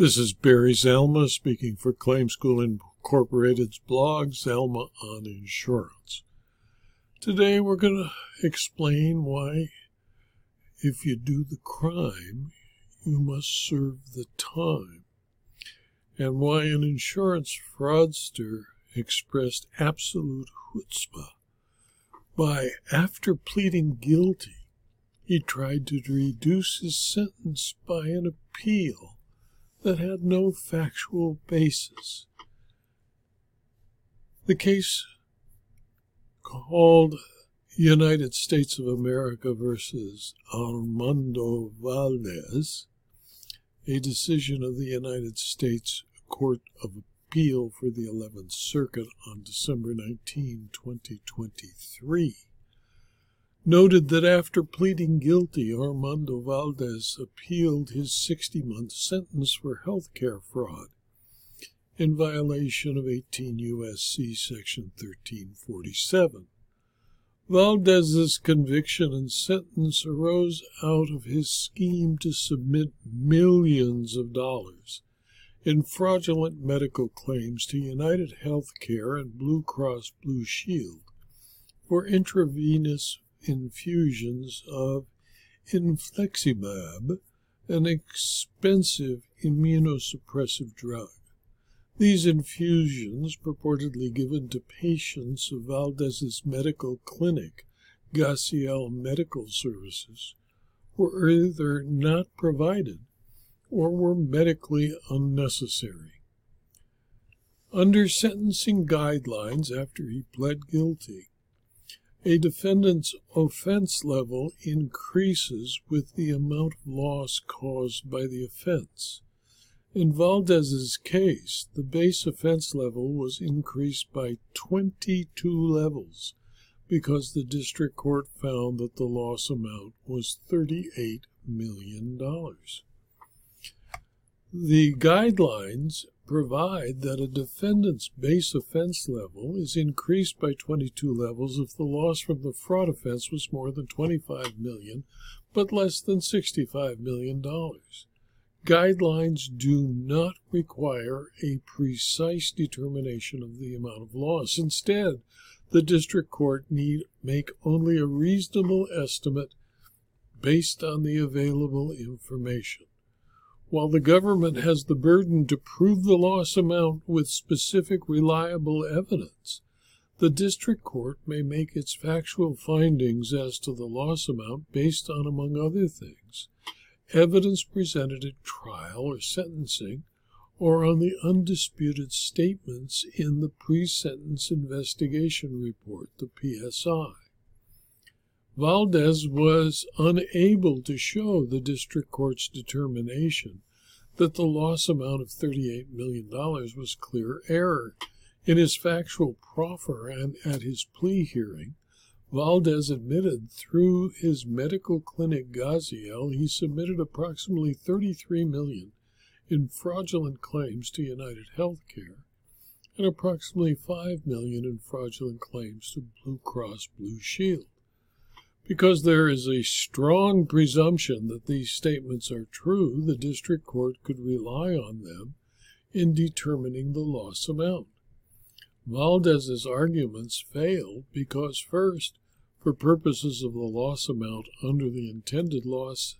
This is Barry Zalma speaking for Claim School Incorporated's blog, Zalma on Insurance. Today we're going to explain why, if you do the crime, you must serve the time, and why an insurance fraudster expressed absolute chutzpah by, after pleading guilty, he tried to reduce his sentence by an appeal that had no factual basis. The case called United States of America versus Armando Valdez, a decision of the United States Court of Appeal for the 11th Circuit on December 19, 2023 noted that after pleading guilty, Armando Valdez appealed his 60 month sentence for health care fraud in violation of 18 U.S.C. Section 1347. Valdez's conviction and sentence arose out of his scheme to submit millions of dollars in fraudulent medical claims to United Healthcare and Blue Cross Blue Shield for intravenous infusions of infliximab, an expensive immunosuppressive drug. These infusions, purportedly given to patients of Valdez's medical clinic, Gaziel Medical Services, were either not provided or were medically unnecessary. Under sentencing guidelines after he pled guilty, a defendant's offense level increases with the amount of loss caused by the offense. In Valdez's case, the base offense level was increased by 22 levels because the district court found that the loss amount was $38 million. The guidelines provide that a defendant's base offense level is increased by 22 levels if the loss from the fraud offense was more than 25 million but less than 65 million dollars. Guidelines do not require a precise determination of the amount of loss. Instead, the district court need make only a reasonable estimate based on the available information. While the government has the burden to prove the loss amount with specific reliable evidence, the district court may make its factual findings as to the loss amount based on, among other things, evidence presented at trial or sentencing, or on the undisputed statements in the pre sentence investigation report, the PSI. Valdez was unable to show the district court's determination that the loss amount of $38 million was clear error. In his factual proffer and at his plea hearing, Valdez admitted through his medical clinic Gaziel he submitted approximately 33 million in fraudulent claims to United Healthcare and approximately 5 million in fraudulent claims to Blue Cross Blue Shield. Because there is a strong presumption that these statements are true, the district court could rely on them in determining the loss amount. Valdez's arguments failed because, first, for purposes of the loss amount under the intended loss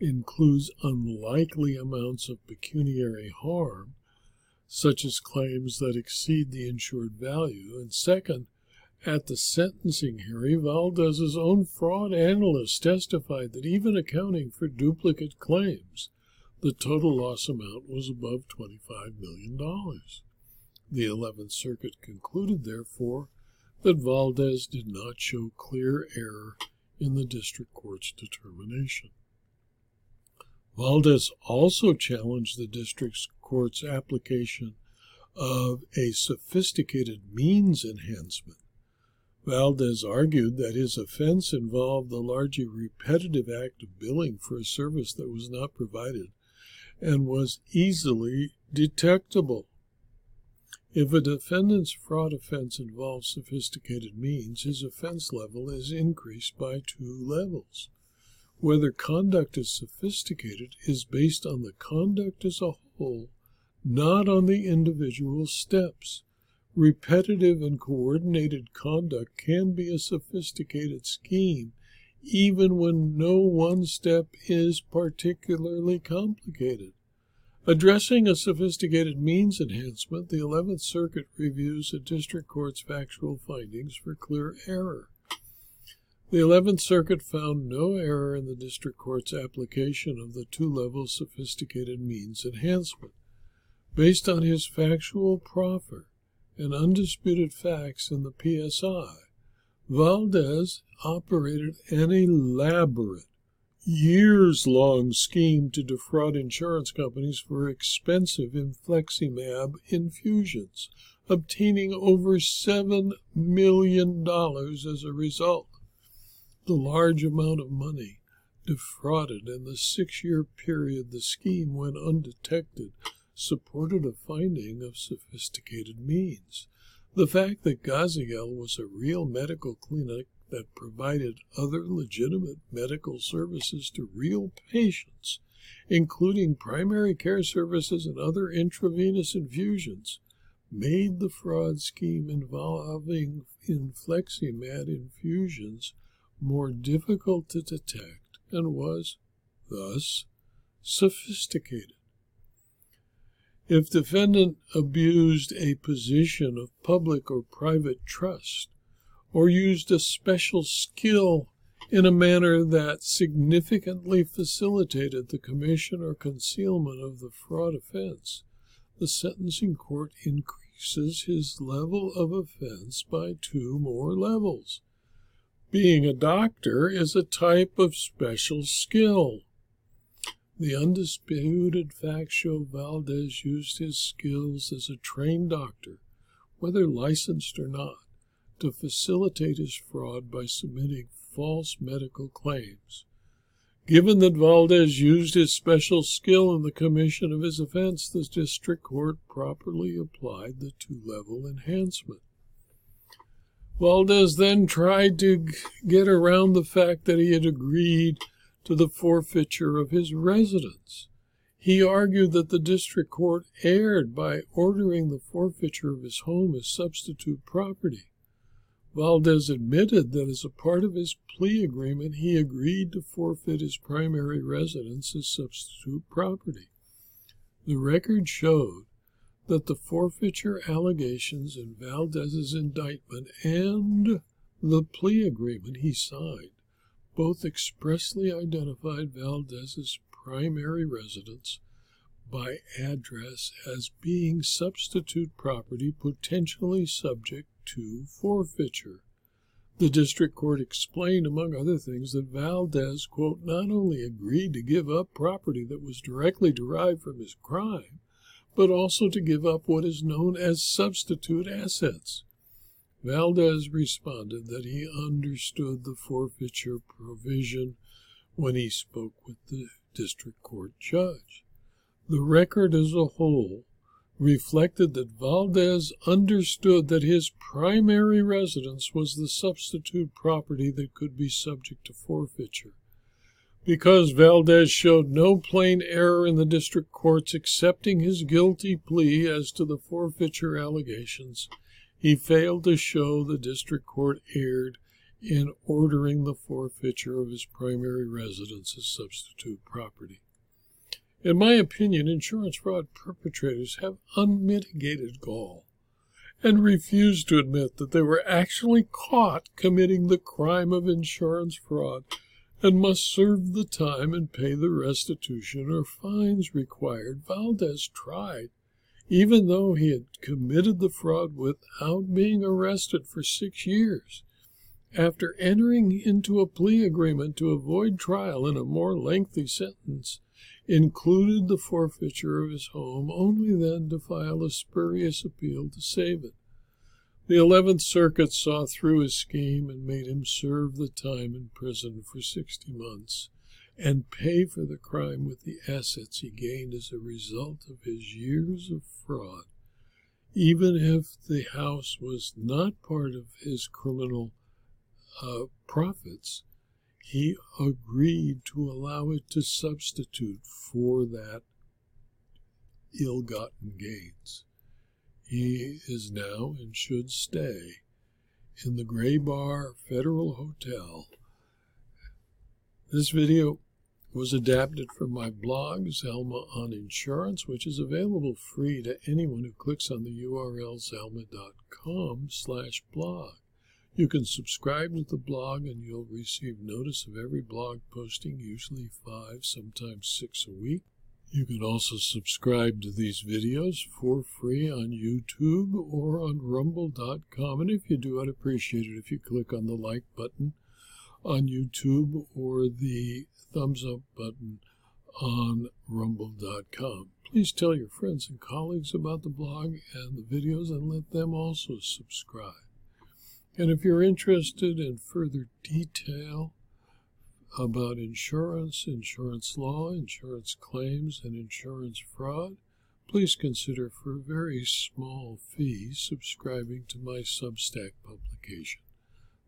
includes unlikely amounts of pecuniary harm, such as claims that exceed the insured value, and second, at the sentencing hearing, Valdez's own fraud analyst testified that even accounting for duplicate claims, the total loss amount was above $25 million. The 11th Circuit concluded, therefore, that Valdez did not show clear error in the district court's determination. Valdez also challenged the district court's application of a sophisticated means enhancement Valdez argued that his offense involved the largely repetitive act of billing for a service that was not provided and was easily detectable. If a defendant's fraud offense involves sophisticated means, his offense level is increased by two levels. Whether conduct is sophisticated is based on the conduct as a whole, not on the individual steps. Repetitive and coordinated conduct can be a sophisticated scheme, even when no one step is particularly complicated. Addressing a sophisticated means enhancement, the 11th Circuit reviews a district court's factual findings for clear error. The 11th Circuit found no error in the district court's application of the two level sophisticated means enhancement. Based on his factual proffer and undisputed facts in the PSI, Valdez operated an elaborate years long scheme to defraud insurance companies for expensive infliximab infusions, obtaining over $7 million as a result. The large amount of money defrauded in the six year period the scheme went undetected supported a finding of sophisticated means. The fact that Gaziel was a real medical clinic that provided other legitimate medical services to real patients, including primary care services and other intravenous infusions, made the fraud scheme involving infliximab infusions more difficult to detect and was, thus, sophisticated. If defendant abused a position of public or private trust, or used a special skill in a manner that significantly facilitated the commission or concealment of the fraud offense, the sentencing court increases his level of offense by two more levels. Being a doctor is a type of special skill. The undisputed facts show Valdez used his skills as a trained doctor, whether licensed or not, to facilitate his fraud by submitting false medical claims. Given that Valdez used his special skill in the commission of his offense, the district court properly applied the two level enhancement. Valdez then tried to get around the fact that he had agreed to the forfeiture of his residence. He argued that the district court erred by ordering the forfeiture of his home as substitute property. Valdez admitted that as a part of his plea agreement, he agreed to forfeit his primary residence as substitute property. The record showed that the forfeiture allegations in Valdez's indictment and the plea agreement he signed both expressly identified Valdez's primary residence by address as being substitute property potentially subject to forfeiture. The district court explained, among other things, that Valdez, quote, not only agreed to give up property that was directly derived from his crime, but also to give up what is known as substitute assets. Valdez responded that he understood the forfeiture provision when he spoke with the district court judge. The record as a whole reflected that Valdez understood that his primary residence was the substitute property that could be subject to forfeiture. Because Valdez showed no plain error in the district court's accepting his guilty plea as to the forfeiture allegations, he failed to show the district court erred in ordering the forfeiture of his primary residence as substitute property. In my opinion, insurance fraud perpetrators have unmitigated gall and refuse to admit that they were actually caught committing the crime of insurance fraud and must serve the time and pay the restitution or fines required. Valdez tried, even though he had committed the fraud without being arrested for six years. After entering into a plea agreement to avoid trial in a more lengthy sentence, included the forfeiture of his home, only then to file a spurious appeal to save it. The Eleventh Circuit saw through his scheme and made him serve the time in prison for 60 months and pay for the crime with the assets he gained as a result of his years of fraud. Even if the house was not part of his criminal uh, profits, he agreed to allow it to substitute for that ill gotten gains. He is now and should stay in the Gray Bar Federal Hotel. This video was adapted from my blog, Zalma on Insurance, which is available free to anyone who clicks on the URL zalma.com slash blog. You can subscribe to the blog and you'll receive notice of every blog posting, usually five, sometimes six a week. You can also subscribe to these videos for free on YouTube or on rumble.com. And if you do, I'd appreciate it if you click on the like button on YouTube or the thumbs up button on rumble.com. Please tell your friends and colleagues about the blog and the videos and let them also subscribe. And if you're interested in further detail about insurance, insurance law, insurance claims, and insurance fraud, please consider for a very small fee subscribing to my Substack publication.